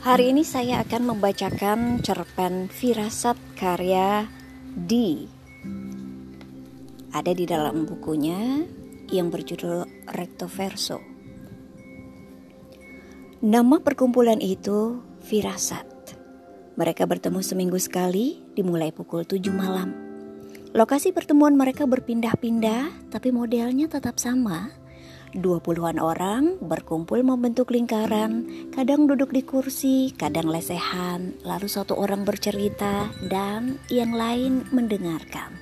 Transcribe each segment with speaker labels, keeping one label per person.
Speaker 1: Hari ini saya akan membacakan cerpen Firasat karya D. Ada di dalam bukunya yang berjudul Recto Verso. Nama perkumpulan itu Firasat. Mereka bertemu seminggu sekali dimulai pukul 7 malam. Lokasi pertemuan mereka berpindah-pindah tapi modelnya tetap sama Dua puluhan orang berkumpul membentuk lingkaran, kadang duduk di kursi, kadang lesehan, lalu satu orang bercerita dan yang lain mendengarkan.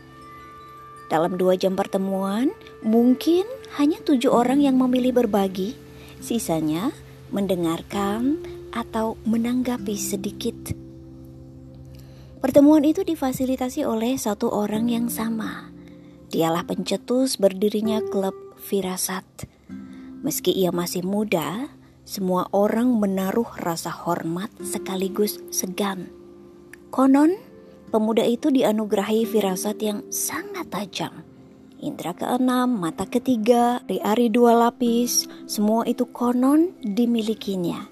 Speaker 1: Dalam dua jam pertemuan, mungkin hanya tujuh orang yang memilih berbagi, sisanya mendengarkan atau menanggapi sedikit. Pertemuan itu difasilitasi oleh satu orang yang sama. Dialah pencetus berdirinya klub Firasat Meski ia masih muda, semua orang menaruh rasa hormat sekaligus segan. Konon, pemuda itu dianugerahi firasat yang sangat tajam. Indra keenam, mata ketiga, riari dua lapis, semua itu konon dimilikinya.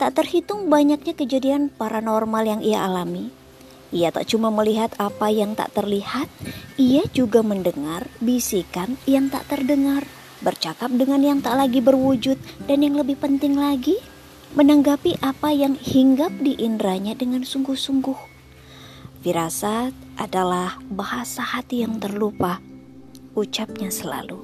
Speaker 1: Tak terhitung banyaknya kejadian paranormal yang ia alami. Ia tak cuma melihat apa yang tak terlihat, ia juga mendengar bisikan yang tak terdengar bercakap dengan yang tak lagi berwujud, dan yang lebih penting lagi, menanggapi apa yang hinggap di indranya dengan sungguh-sungguh. Firasat adalah bahasa hati yang terlupa, ucapnya selalu.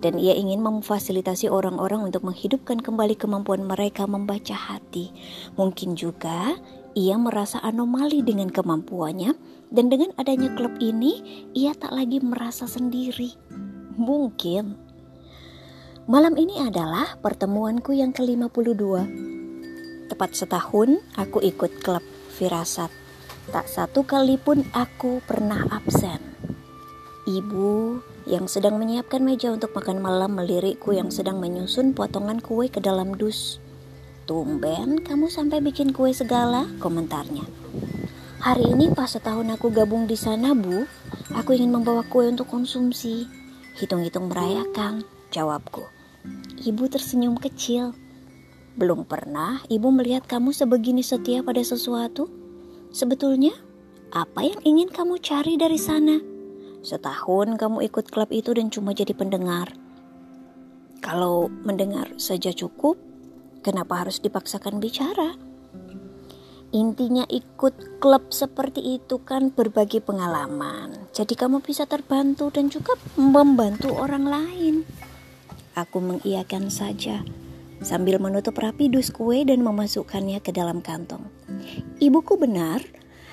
Speaker 1: Dan ia ingin memfasilitasi orang-orang untuk menghidupkan kembali kemampuan mereka membaca hati. Mungkin juga ia merasa anomali dengan kemampuannya, dan dengan adanya klub ini, ia tak lagi merasa sendiri. Mungkin Malam ini adalah pertemuanku yang ke-52. Tepat setahun aku ikut klub Firasat. Tak satu kali pun aku pernah absen. Ibu yang sedang menyiapkan meja untuk makan malam melirikku yang sedang menyusun potongan kue ke dalam dus. Tumben kamu sampai bikin kue segala, komentarnya. Hari ini pas setahun aku gabung di sana, Bu, aku ingin membawa kue untuk konsumsi. Hitung-hitung merayakan, jawabku. Ibu tersenyum kecil. Belum pernah ibu melihat kamu sebegini setia pada sesuatu. Sebetulnya, apa yang ingin kamu cari dari sana? Setahun kamu ikut klub itu dan cuma jadi pendengar. Kalau mendengar saja cukup, kenapa harus dipaksakan bicara? Intinya ikut klub seperti itu kan berbagi pengalaman. Jadi kamu bisa terbantu dan juga membantu orang lain. Aku mengiyakan saja sambil menutup rapi dus kue dan memasukkannya ke dalam kantong. Ibuku benar,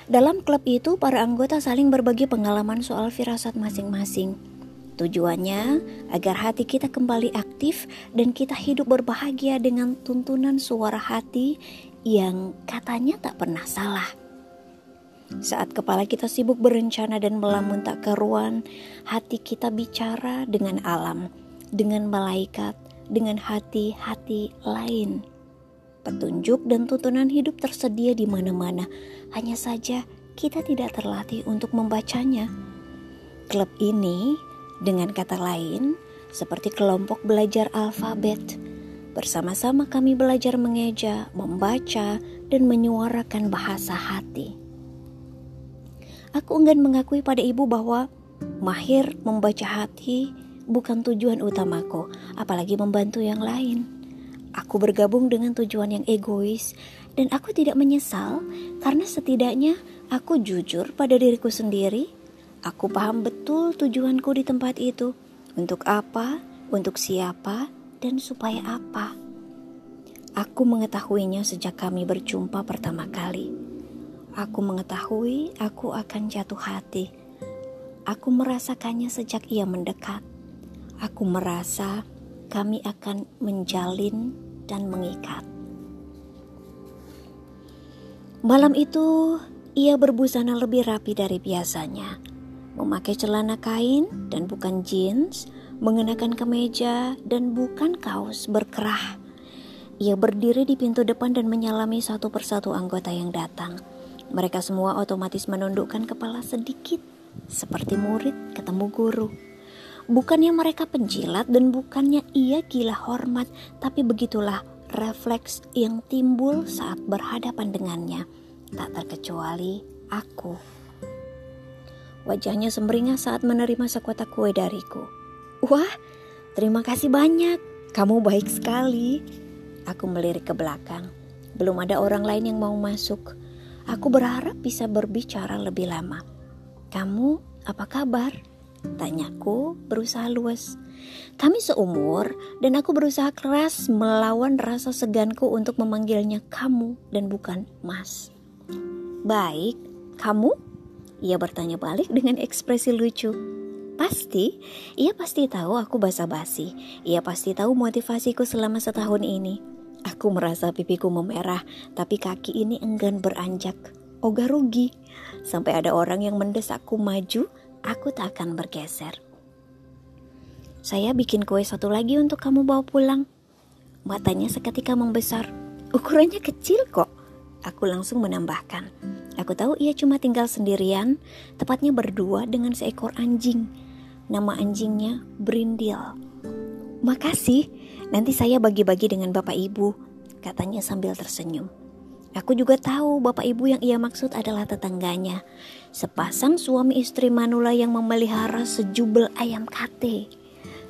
Speaker 1: dalam klub itu para anggota saling berbagi pengalaman soal firasat masing-masing. Tujuannya agar hati kita kembali aktif dan kita hidup berbahagia dengan tuntunan suara hati yang katanya tak pernah salah. Saat kepala kita sibuk berencana dan melamun tak keruan, hati kita bicara dengan alam dengan malaikat, dengan hati-hati lain. Petunjuk dan tuntunan hidup tersedia di mana-mana, hanya saja kita tidak terlatih untuk membacanya. Klub ini, dengan kata lain, seperti kelompok belajar alfabet. Bersama-sama kami belajar mengeja, membaca, dan menyuarakan bahasa hati. Aku enggan mengakui pada ibu bahwa mahir membaca hati bukan tujuan utamaku, apalagi membantu yang lain. Aku bergabung dengan tujuan yang egois, dan aku tidak menyesal karena setidaknya aku jujur pada diriku sendiri. Aku paham betul tujuanku di tempat itu, untuk apa, untuk siapa, dan supaya apa. Aku mengetahuinya sejak kami berjumpa pertama kali. Aku mengetahui aku akan jatuh hati. Aku merasakannya sejak ia mendekat. Aku merasa kami akan menjalin dan mengikat. Malam itu, ia berbusana lebih rapi dari biasanya, memakai celana kain dan bukan jeans, mengenakan kemeja dan bukan kaos berkerah. Ia berdiri di pintu depan dan menyalami satu persatu anggota yang datang. Mereka semua otomatis menundukkan kepala sedikit, seperti murid ketemu guru. Bukannya mereka penjilat dan bukannya ia gila hormat, tapi begitulah refleks yang timbul saat berhadapan dengannya, tak terkecuali aku. Wajahnya semringah saat menerima sekotak kue dariku. Wah, terima kasih banyak. Kamu baik sekali. Aku melirik ke belakang. Belum ada orang lain yang mau masuk. Aku berharap bisa berbicara lebih lama. Kamu apa kabar? Tanyaku berusaha luas. Kami seumur dan aku berusaha keras melawan rasa seganku untuk memanggilnya kamu dan bukan mas. Baik, kamu? Ia bertanya balik dengan ekspresi lucu. Pasti, ia pasti tahu aku basa-basi. Ia pasti tahu motivasiku selama setahun ini. Aku merasa pipiku memerah, tapi kaki ini enggan beranjak. Oga rugi. Sampai ada orang yang mendesakku maju, aku tak akan bergeser. Saya bikin kue satu lagi untuk kamu bawa pulang. Matanya seketika membesar. Ukurannya kecil kok. Aku langsung menambahkan. Aku tahu ia cuma tinggal sendirian, tepatnya berdua dengan seekor anjing. Nama anjingnya Brindil. Makasih, Nanti saya bagi-bagi dengan bapak ibu, katanya sambil tersenyum. Aku juga tahu bapak ibu yang ia maksud adalah tetangganya. Sepasang suami istri Manula yang memelihara sejubel ayam kate.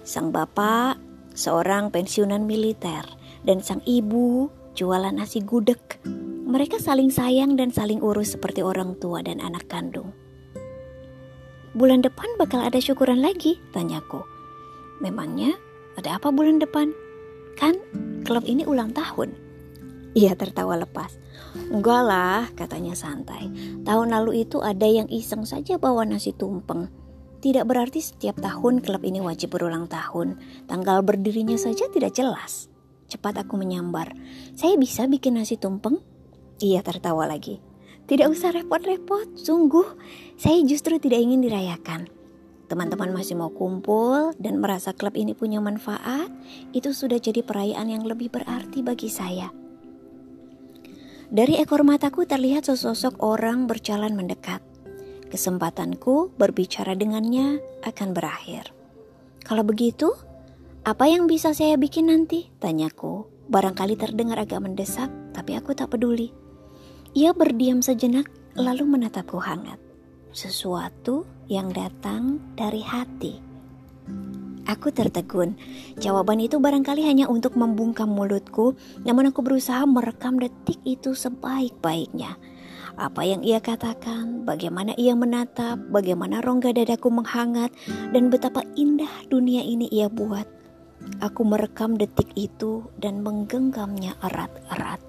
Speaker 1: Sang bapak seorang pensiunan militer dan sang ibu jualan nasi gudeg. Mereka saling sayang dan saling urus seperti orang tua dan anak kandung. Bulan depan bakal ada syukuran lagi, tanyaku. Memangnya ada apa bulan depan? Kan klub ini ulang tahun. Ia tertawa lepas. Enggak lah, katanya santai. Tahun lalu itu ada yang iseng saja bawa nasi tumpeng. Tidak berarti setiap tahun klub ini wajib berulang tahun. Tanggal berdirinya saja tidak jelas. Cepat aku menyambar. Saya bisa bikin nasi tumpeng? Ia tertawa lagi. Tidak usah repot-repot, sungguh. Saya justru tidak ingin dirayakan teman-teman masih mau kumpul dan merasa klub ini punya manfaat, itu sudah jadi perayaan yang lebih berarti bagi saya. Dari ekor mataku terlihat sesosok orang berjalan mendekat. Kesempatanku berbicara dengannya akan berakhir. Kalau begitu, apa yang bisa saya bikin nanti? Tanyaku. Barangkali terdengar agak mendesak, tapi aku tak peduli. Ia berdiam sejenak, lalu menatapku hangat sesuatu yang datang dari hati. Aku tertegun. Jawaban itu barangkali hanya untuk membungkam mulutku, namun aku berusaha merekam detik itu sebaik-baiknya. Apa yang ia katakan, bagaimana ia menatap, bagaimana rongga dadaku menghangat, dan betapa indah dunia ini ia buat. Aku merekam detik itu dan menggenggamnya erat-erat.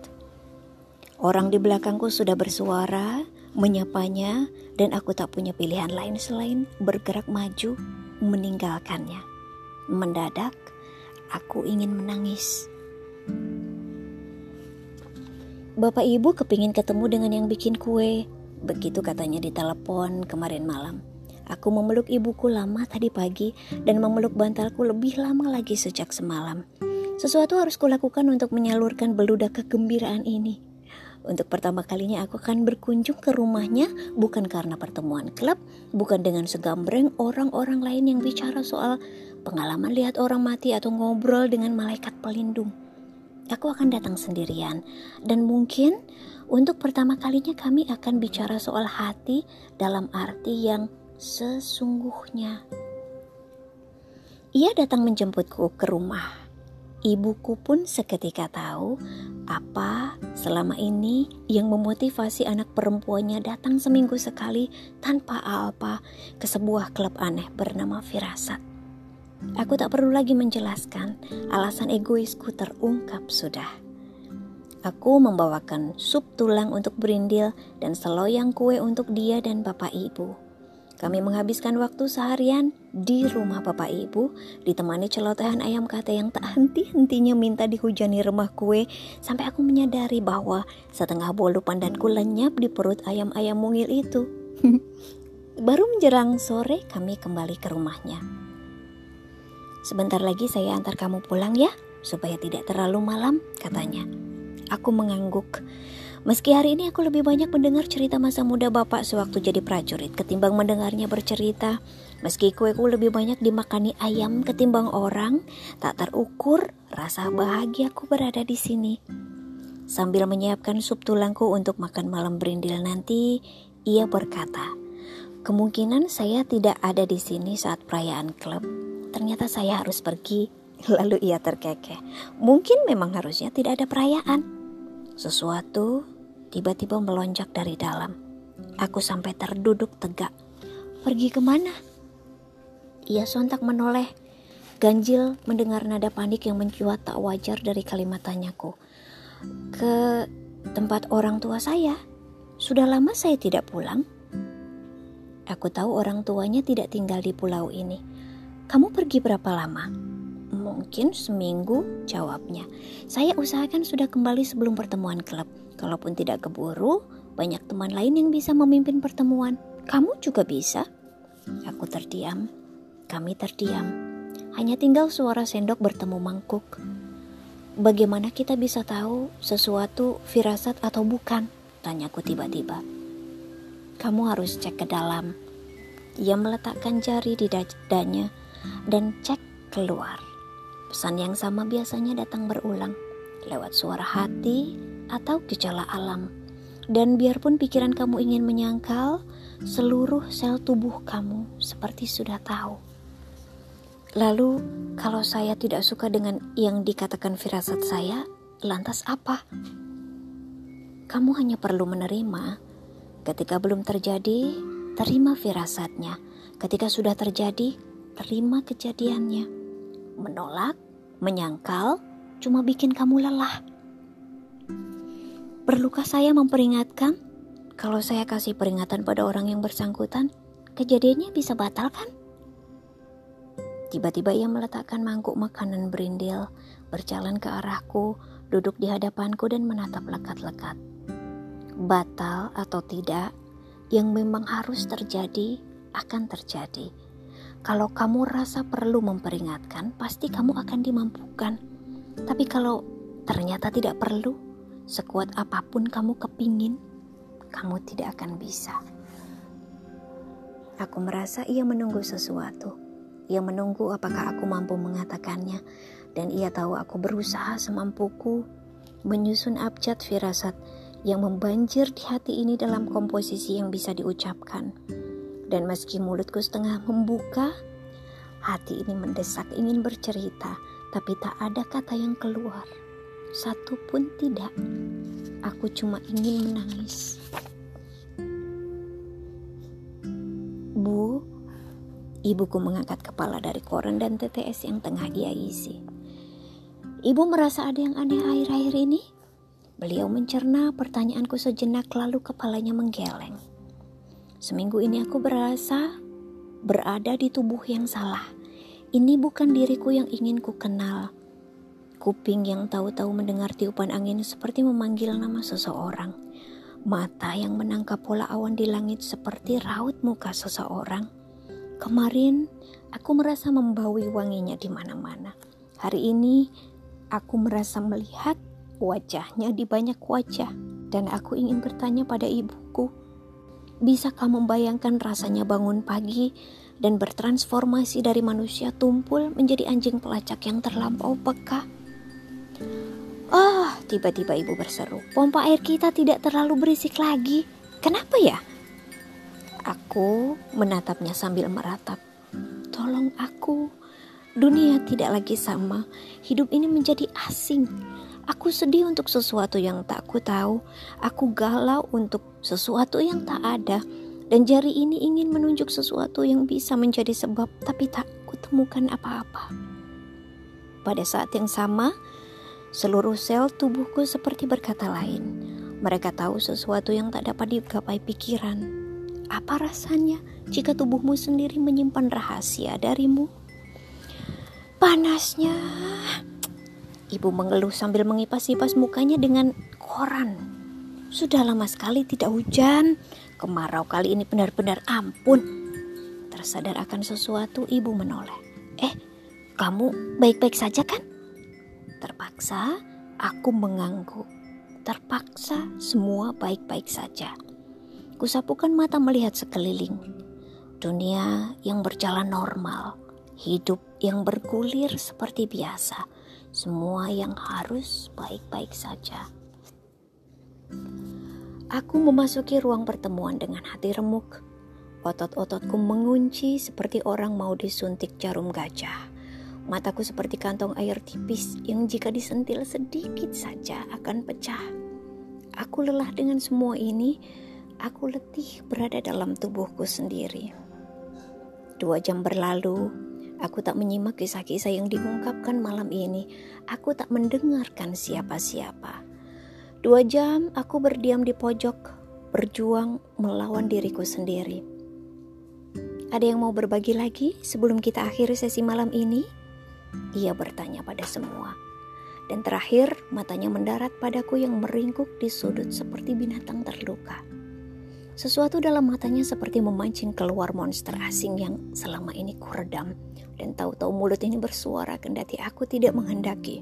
Speaker 1: Orang di belakangku sudah bersuara, menyapanya, dan aku tak punya pilihan lain selain bergerak maju meninggalkannya. Mendadak, aku ingin menangis. Bapak ibu kepingin ketemu dengan yang bikin kue, begitu katanya di telepon kemarin malam. Aku memeluk ibuku lama tadi pagi dan memeluk bantalku lebih lama lagi sejak semalam. Sesuatu harus kulakukan untuk menyalurkan beludak kegembiraan ini. Untuk pertama kalinya aku akan berkunjung ke rumahnya bukan karena pertemuan klub, bukan dengan segambreng orang-orang lain yang bicara soal pengalaman lihat orang mati atau ngobrol dengan malaikat pelindung. Aku akan datang sendirian dan mungkin untuk pertama kalinya kami akan bicara soal hati dalam arti yang sesungguhnya. Ia datang menjemputku ke rumah Ibuku pun seketika tahu apa selama ini yang memotivasi anak perempuannya datang seminggu sekali tanpa apa ke sebuah klub aneh bernama Firasat. Aku tak perlu lagi menjelaskan, alasan egoisku terungkap sudah. Aku membawakan sup tulang untuk berindil dan seloyang kue untuk dia dan bapak ibu. Kami menghabiskan waktu seharian di rumah bapak ibu, ditemani celotehan ayam kate yang tak henti-hentinya minta dihujani remah kue, sampai aku menyadari bahwa setengah bolu pandanku lenyap di perut ayam-ayam mungil itu. Baru menjerang sore kami kembali ke rumahnya. Sebentar lagi saya antar kamu pulang ya, supaya tidak terlalu malam, katanya. Aku mengangguk. Meski hari ini aku lebih banyak mendengar cerita masa muda bapak sewaktu jadi prajurit ketimbang mendengarnya bercerita, Meski kueku lebih banyak dimakani ayam ketimbang orang, tak terukur rasa bahagiaku berada di sini. Sambil menyiapkan sup tulangku untuk makan malam berindil nanti, ia berkata, "Kemungkinan saya tidak ada di sini saat perayaan klub. Ternyata saya harus pergi." Lalu ia terkekeh. Mungkin memang harusnya tidak ada perayaan. Sesuatu tiba-tiba melonjak dari dalam. Aku sampai terduduk tegak. Pergi ke mana? Ia sontak menoleh. Ganjil mendengar nada panik yang mencuat tak wajar dari kalimat tanyaku. Ke tempat orang tua saya. Sudah lama saya tidak pulang. Aku tahu orang tuanya tidak tinggal di pulau ini. Kamu pergi berapa lama? Mungkin seminggu, jawabnya. Saya usahakan sudah kembali sebelum pertemuan klub. Kalaupun tidak keburu, banyak teman lain yang bisa memimpin pertemuan. Kamu juga bisa. Aku terdiam. Kami terdiam. Hanya tinggal suara sendok bertemu mangkuk. Bagaimana kita bisa tahu sesuatu firasat atau bukan? Tanyaku tiba-tiba. Kamu harus cek ke dalam. Ia meletakkan jari di dadanya dan cek keluar. Pesan yang sama biasanya datang berulang lewat suara hati atau gejala alam. Dan biarpun pikiran kamu ingin menyangkal, seluruh sel tubuh kamu seperti sudah tahu. Lalu, kalau saya tidak suka dengan yang dikatakan firasat saya, lantas apa? Kamu hanya perlu menerima. Ketika belum terjadi, terima firasatnya. Ketika sudah terjadi, terima kejadiannya. Menolak, menyangkal, cuma bikin kamu lelah. Perlukah saya memperingatkan? Kalau saya kasih peringatan pada orang yang bersangkutan, kejadiannya bisa batal kan? Tiba-tiba ia meletakkan mangkuk makanan berindil, berjalan ke arahku, duduk di hadapanku dan menatap lekat-lekat. Batal atau tidak, yang memang harus terjadi akan terjadi. Kalau kamu rasa perlu memperingatkan, pasti kamu akan dimampukan. Tapi kalau ternyata tidak perlu, sekuat apa pun kamu kepingin, kamu tidak akan bisa. Aku merasa ia menunggu sesuatu ia menunggu apakah aku mampu mengatakannya, dan ia tahu aku berusaha semampuku menyusun abjad firasat yang membanjir di hati ini dalam komposisi yang bisa diucapkan. Dan meski mulutku setengah membuka, hati ini mendesak ingin bercerita, tapi tak ada kata yang keluar. Satu pun tidak. Aku cuma ingin menangis. Bu, Ibuku mengangkat kepala dari koran dan TTS yang tengah ia isi. Ibu merasa ada yang aneh akhir-akhir ini? Beliau mencerna pertanyaanku sejenak lalu kepalanya menggeleng. Seminggu ini aku berasa berada di tubuh yang salah. Ini bukan diriku yang ingin ku kenal. Kuping yang tahu-tahu mendengar tiupan angin seperti memanggil nama seseorang. Mata yang menangkap pola awan di langit seperti raut muka seseorang Kemarin aku merasa membawi wanginya di mana-mana. Hari ini aku merasa melihat wajahnya di banyak wajah dan aku ingin bertanya pada ibuku, bisa kamu membayangkan rasanya bangun pagi dan bertransformasi dari manusia tumpul menjadi anjing pelacak yang terlampau peka? Oh, tiba-tiba ibu berseru, pompa air kita tidak terlalu berisik lagi. Kenapa ya? Aku menatapnya sambil meratap. Tolong aku. Dunia tidak lagi sama. Hidup ini menjadi asing. Aku sedih untuk sesuatu yang tak ku tahu. Aku galau untuk sesuatu yang tak ada. Dan jari ini ingin menunjuk sesuatu yang bisa menjadi sebab, tapi tak kutemukan apa-apa. Pada saat yang sama, seluruh sel tubuhku seperti berkata lain. Mereka tahu sesuatu yang tak dapat digapai pikiran, apa rasanya jika tubuhmu sendiri menyimpan rahasia darimu? Panasnya. Ibu mengeluh sambil mengipas-ipas mukanya dengan koran. Sudah lama sekali tidak hujan. Kemarau kali ini benar-benar ampun. Tersadar akan sesuatu, ibu menoleh. Eh, kamu baik-baik saja kan? Terpaksa aku mengangguk. Terpaksa semua baik-baik saja. Kusapukan mata melihat sekeliling. Dunia yang berjalan normal, hidup yang bergulir seperti biasa, semua yang harus baik-baik saja. Aku memasuki ruang pertemuan dengan hati remuk. Otot-ototku mengunci seperti orang mau disuntik jarum gajah. Mataku seperti kantong air tipis yang jika disentil sedikit saja akan pecah. Aku lelah dengan semua ini. Aku letih berada dalam tubuhku sendiri. Dua jam berlalu, aku tak menyimak kisah-kisah yang diungkapkan malam ini. Aku tak mendengarkan siapa-siapa. Dua jam aku berdiam di pojok, berjuang melawan diriku sendiri. Ada yang mau berbagi lagi sebelum kita akhiri sesi malam ini? Ia bertanya pada semua. Dan terakhir, matanya mendarat padaku yang meringkuk di sudut seperti binatang terluka. Sesuatu dalam matanya seperti memancing keluar monster asing yang selama ini kuredam dan tahu-tahu mulut ini bersuara kendati aku tidak menghendaki.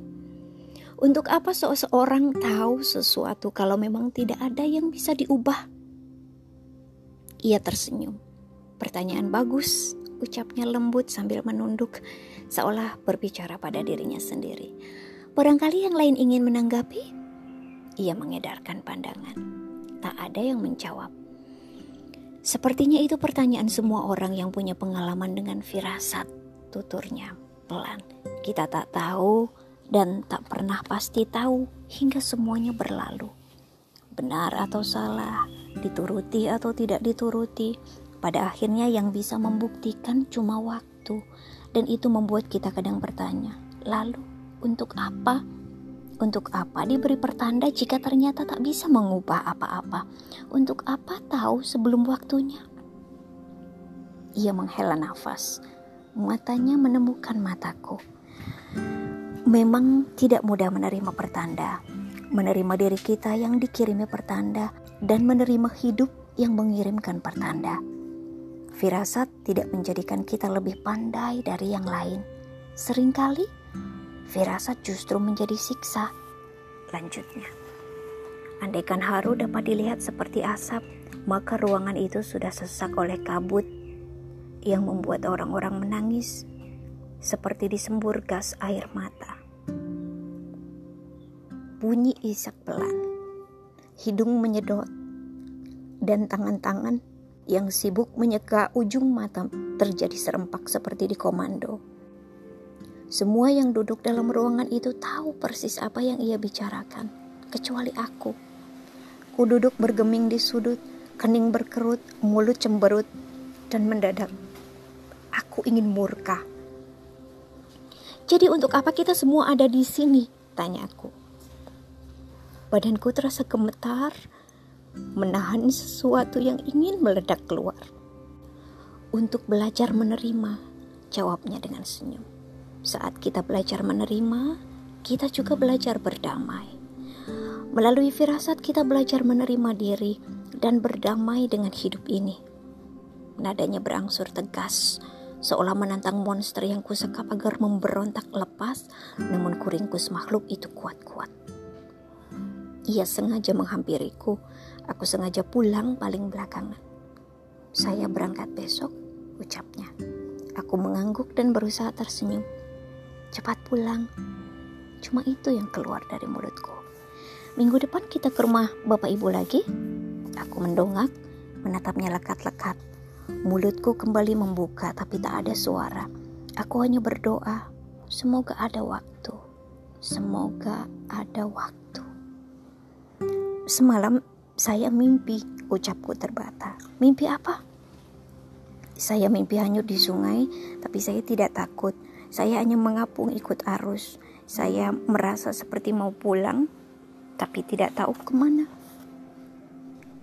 Speaker 1: Untuk apa seseorang tahu sesuatu kalau memang tidak ada yang bisa diubah? Ia tersenyum. Pertanyaan bagus, ucapnya lembut sambil menunduk seolah berbicara pada dirinya sendiri. Barangkali yang lain ingin menanggapi? Ia mengedarkan pandangan. Tak ada yang menjawab. Sepertinya itu pertanyaan semua orang yang punya pengalaman dengan firasat, tuturnya pelan. Kita tak tahu dan tak pernah pasti tahu hingga semuanya berlalu. Benar atau salah, dituruti atau tidak dituruti, pada akhirnya yang bisa membuktikan cuma waktu, dan itu membuat kita kadang bertanya, lalu untuk apa? Untuk apa diberi pertanda jika ternyata tak bisa mengubah apa-apa? Untuk apa tahu sebelum waktunya? Ia menghela nafas. Matanya menemukan mataku. Memang tidak mudah menerima pertanda, menerima diri kita yang dikirimi pertanda, dan menerima hidup yang mengirimkan pertanda. Firasat tidak menjadikan kita lebih pandai dari yang lain. Seringkali firasat justru menjadi siksa. Lanjutnya, andaikan haru dapat dilihat seperti asap, maka ruangan itu sudah sesak oleh kabut yang membuat orang-orang menangis seperti disembur gas air mata. Bunyi isak pelan, hidung menyedot, dan tangan-tangan yang sibuk menyeka ujung mata terjadi serempak seperti di komando. Semua yang duduk dalam ruangan itu tahu persis apa yang ia bicarakan, kecuali aku. Ku duduk bergeming di sudut, kening berkerut, mulut cemberut, dan mendadak aku ingin murka. Jadi untuk apa kita semua ada di sini? Tanya aku. Badanku terasa gemetar, menahan sesuatu yang ingin meledak keluar. Untuk belajar menerima, jawabnya dengan senyum. Saat kita belajar menerima, kita juga belajar berdamai. Melalui firasat, kita belajar menerima diri dan berdamai dengan hidup ini. Nadanya berangsur tegas, seolah menantang monster yang kusekap agar memberontak lepas, namun kuringkus makhluk itu kuat-kuat. Ia sengaja menghampiriku, aku sengaja pulang paling belakangan. Saya berangkat besok, ucapnya. Aku mengangguk dan berusaha tersenyum cepat pulang. Cuma itu yang keluar dari mulutku. Minggu depan kita ke rumah bapak ibu lagi. Aku mendongak, menatapnya lekat-lekat. Mulutku kembali membuka tapi tak ada suara. Aku hanya berdoa, semoga ada waktu. Semoga ada waktu. Semalam saya mimpi, ucapku terbata. Mimpi apa? Saya mimpi hanyut di sungai, tapi saya tidak takut. Saya hanya mengapung ikut arus. Saya merasa seperti mau pulang, tapi tidak tahu ke mana.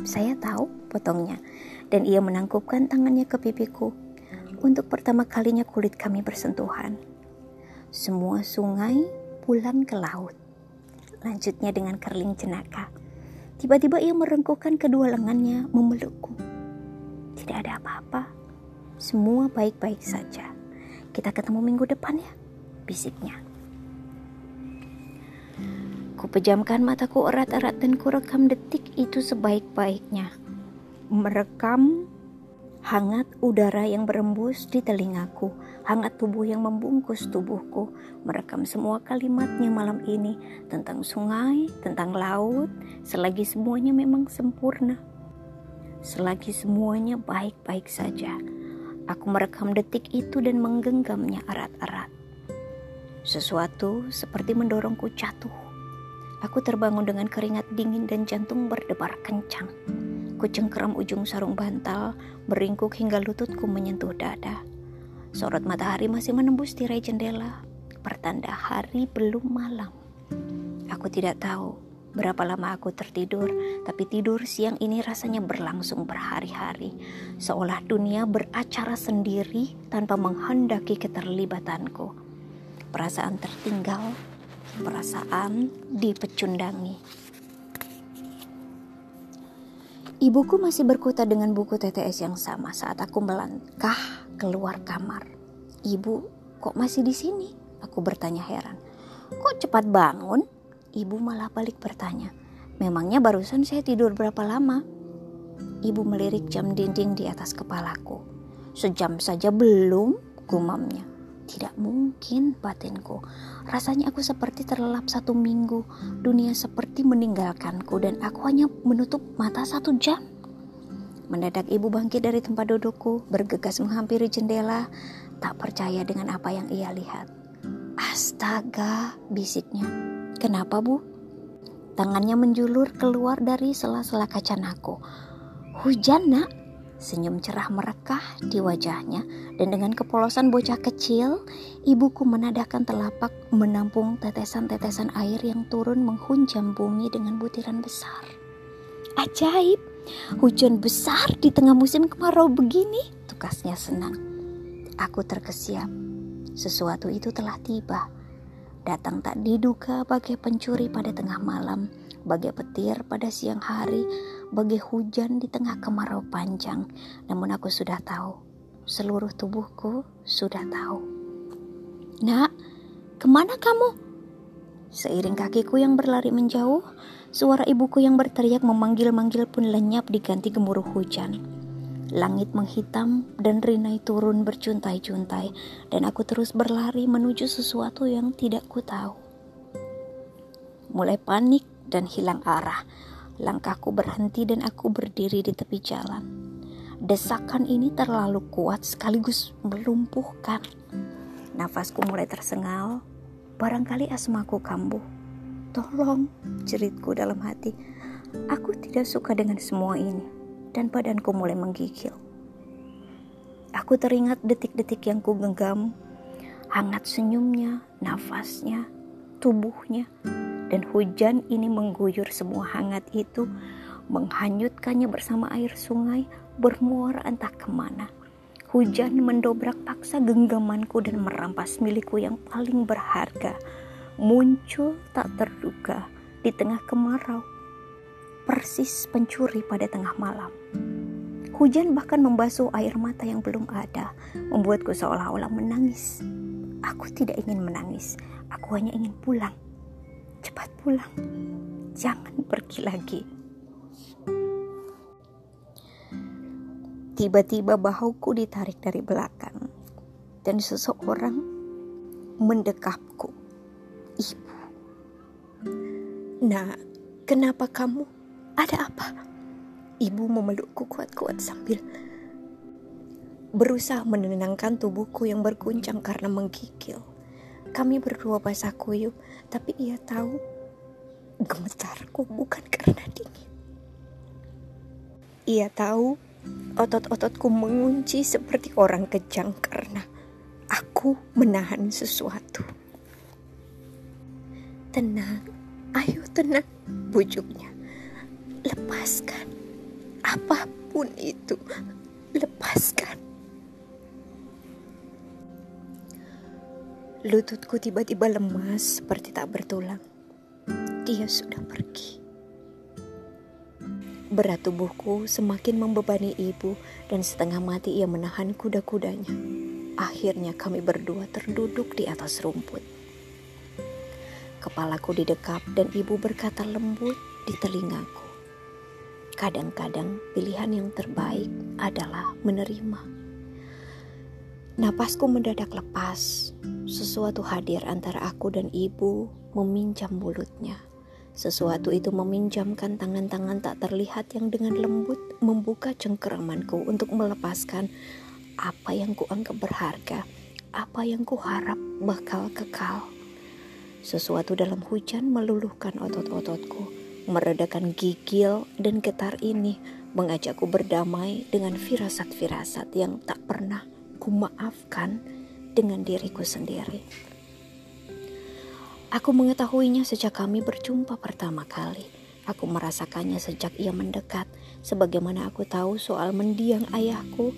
Speaker 1: Saya tahu, potongnya, dan ia menangkupkan tangannya ke pipiku. Untuk pertama kalinya kulit kami bersentuhan. Semua sungai pulang ke laut. Lanjutnya dengan kerling jenaka. Tiba-tiba ia merengkuhkan kedua lengannya memelukku. Tidak ada apa-apa. Semua baik-baik saja. Kita ketemu minggu depan ya, bisiknya. Ku pejamkan mataku erat-erat dan ku rekam detik itu sebaik-baiknya. Merekam Hangat udara yang berembus di telingaku, hangat tubuh yang membungkus tubuhku, merekam semua kalimatnya malam ini tentang sungai, tentang laut, selagi semuanya memang sempurna. Selagi semuanya baik-baik saja, aku merekam detik itu dan menggenggamnya erat-erat. Sesuatu seperti mendorongku jatuh. Aku terbangun dengan keringat dingin dan jantung berdebar kencang. Ku cengkeram ujung sarung bantal, beringkuk hingga lututku menyentuh dada. Sorot matahari masih menembus tirai jendela, pertanda hari belum malam. Aku tidak tahu berapa lama aku tertidur, tapi tidur siang ini rasanya berlangsung berhari-hari, seolah dunia beracara sendiri tanpa menghendaki keterlibatanku. Perasaan tertinggal, perasaan dipecundangi. Ibuku masih berkutat dengan buku TTS yang sama saat aku melangkah keluar kamar. Ibu, kok masih di sini? Aku bertanya heran. Kok cepat bangun? Ibu malah balik bertanya. Memangnya barusan saya tidur berapa lama? Ibu melirik jam dinding di atas kepalaku. Sejam saja belum, gumamnya. Tidak mungkin batinku. Rasanya aku seperti terlelap satu minggu. Dunia seperti meninggalkanku dan aku hanya menutup mata satu jam. Mendadak ibu bangkit dari tempat dudukku, bergegas menghampiri jendela, tak percaya dengan apa yang ia lihat. Astaga, bisiknya. Kenapa bu? Tangannya menjulur keluar dari sela-sela kaca aku. Hujan nak, Senyum cerah merekah di wajahnya dan dengan kepolosan bocah kecil, ibuku menadahkan telapak menampung tetesan-tetesan air yang turun menghunjam bumi dengan butiran besar. Ajaib, hujan besar di tengah musim kemarau begini, tukasnya senang. Aku terkesiap, sesuatu itu telah tiba. Datang tak diduga bagai pencuri pada tengah malam, bagai petir pada siang hari, bagai hujan di tengah kemarau panjang, namun aku sudah tahu, seluruh tubuhku sudah tahu. Nak, ke mana kamu? Seiring kakiku yang berlari menjauh, suara ibuku yang berteriak memanggil-manggil pun lenyap diganti gemuruh hujan. Langit menghitam dan rinai turun bercuntai-cuntai dan aku terus berlari menuju sesuatu yang tidak ku tahu. Mulai panik dan hilang arah, Langkahku berhenti dan aku berdiri di tepi jalan. Desakan ini terlalu kuat sekaligus melumpuhkan. Nafasku mulai tersengal. Barangkali asmaku kambuh. Tolong, jeritku dalam hati. Aku tidak suka dengan semua ini. Dan badanku mulai menggigil. Aku teringat detik-detik yang ku genggam. Hangat senyumnya, nafasnya, tubuhnya dan hujan ini mengguyur semua hangat itu, menghanyutkannya bersama air sungai, bermuara entah ke mana. Hujan mendobrak paksa genggamanku dan merampas milikku yang paling berharga. Muncul tak terduga di tengah kemarau, persis pencuri pada tengah malam. Hujan bahkan membasuh air mata yang belum ada, membuatku seolah-olah menangis. Aku tidak ingin menangis, aku hanya ingin pulang cepat pulang. Jangan pergi lagi. Tiba-tiba bahuku ditarik dari belakang dan seseorang mendekapku. Ibu. Nah, kenapa kamu? Ada apa? Ibu memelukku kuat-kuat sambil berusaha menenangkan tubuhku yang berguncang karena menggigil. Kami berdua basah kuyup, tapi ia tahu gemetarku bukan karena dingin. Ia tahu otot-ototku mengunci seperti orang kejang karena aku menahan sesuatu. Tenang, ayo tenang, bujuknya. Lepaskan apa pun itu, lepaskan. Lututku tiba-tiba lemas seperti tak bertulang. Dia sudah pergi. Berat tubuhku semakin membebani ibu dan setengah mati ia menahan kuda-kudanya. Akhirnya kami berdua terduduk di atas rumput. Kepalaku didekap dan ibu berkata lembut di telingaku. Kadang-kadang pilihan yang terbaik adalah menerima. Napasku mendadak lepas. Sesuatu hadir antara aku dan ibu meminjam mulutnya. Sesuatu itu meminjamkan tangan-tangan tak terlihat yang dengan lembut membuka cengkeramanku untuk melepaskan apa yang kuanggap berharga, apa yang kuharap bakal kekal. Sesuatu dalam hujan meluluhkan otot-ototku, meredakan gigil dan getar ini mengajakku berdamai dengan firasat-firasat yang tak pernah kumaafkan dengan diriku sendiri. Aku mengetahuinya sejak kami berjumpa pertama kali. Aku merasakannya sejak ia mendekat, sebagaimana aku tahu soal mendiang ayahku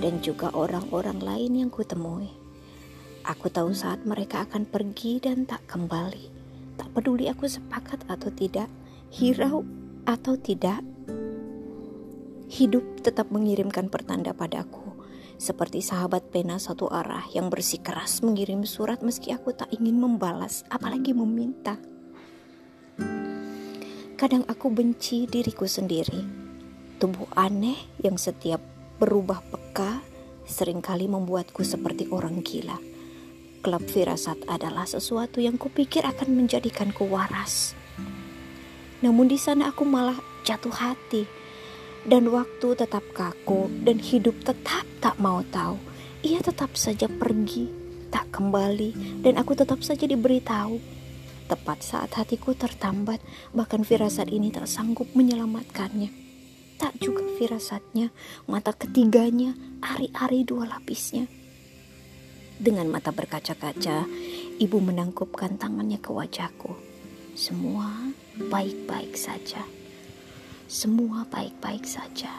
Speaker 1: dan juga orang-orang lain yang kutemui. Aku tahu saat mereka akan pergi dan tak kembali. Tak peduli aku sepakat atau tidak, hirau atau tidak, hidup tetap mengirimkan pertanda padaku. Seperti sahabat pena satu arah yang bersikeras mengirim surat meski aku tak ingin membalas, apalagi meminta. Kadang aku benci diriku sendiri. Tubuh aneh yang setiap berubah peka sering kali membuatku seperti orang gila klub firasat adalah sesuatu yang kupikir akan menjadikanku waras. Namun di sana aku malah jatuh hati dan waktu tetap kaku dan hidup tetap tak mau tahu. Ia tetap saja pergi, tak kembali dan aku tetap saja diberitahu. Tepat saat hatiku tertambat, bahkan firasat ini tak sanggup menyelamatkannya. Tak juga firasatnya, mata ketiganya, ari-ari dua lapisnya dengan mata berkaca-kaca, ibu menangkupkan tangannya ke wajahku. Semua baik-baik saja. Semua baik-baik saja.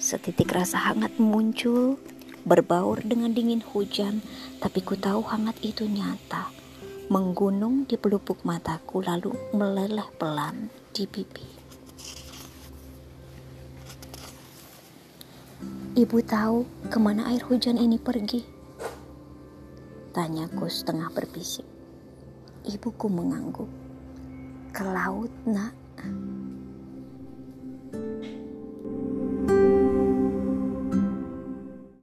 Speaker 1: Setitik rasa hangat muncul, berbaur dengan dingin hujan, tapi ku tahu hangat itu nyata. Menggunung di pelupuk mataku lalu meleleh pelan di pipi. Ibu tahu ke mana air hujan ini pergi. Tanyaku setengah berbisik. Ibuku mengangguk. Ke laut, Nak.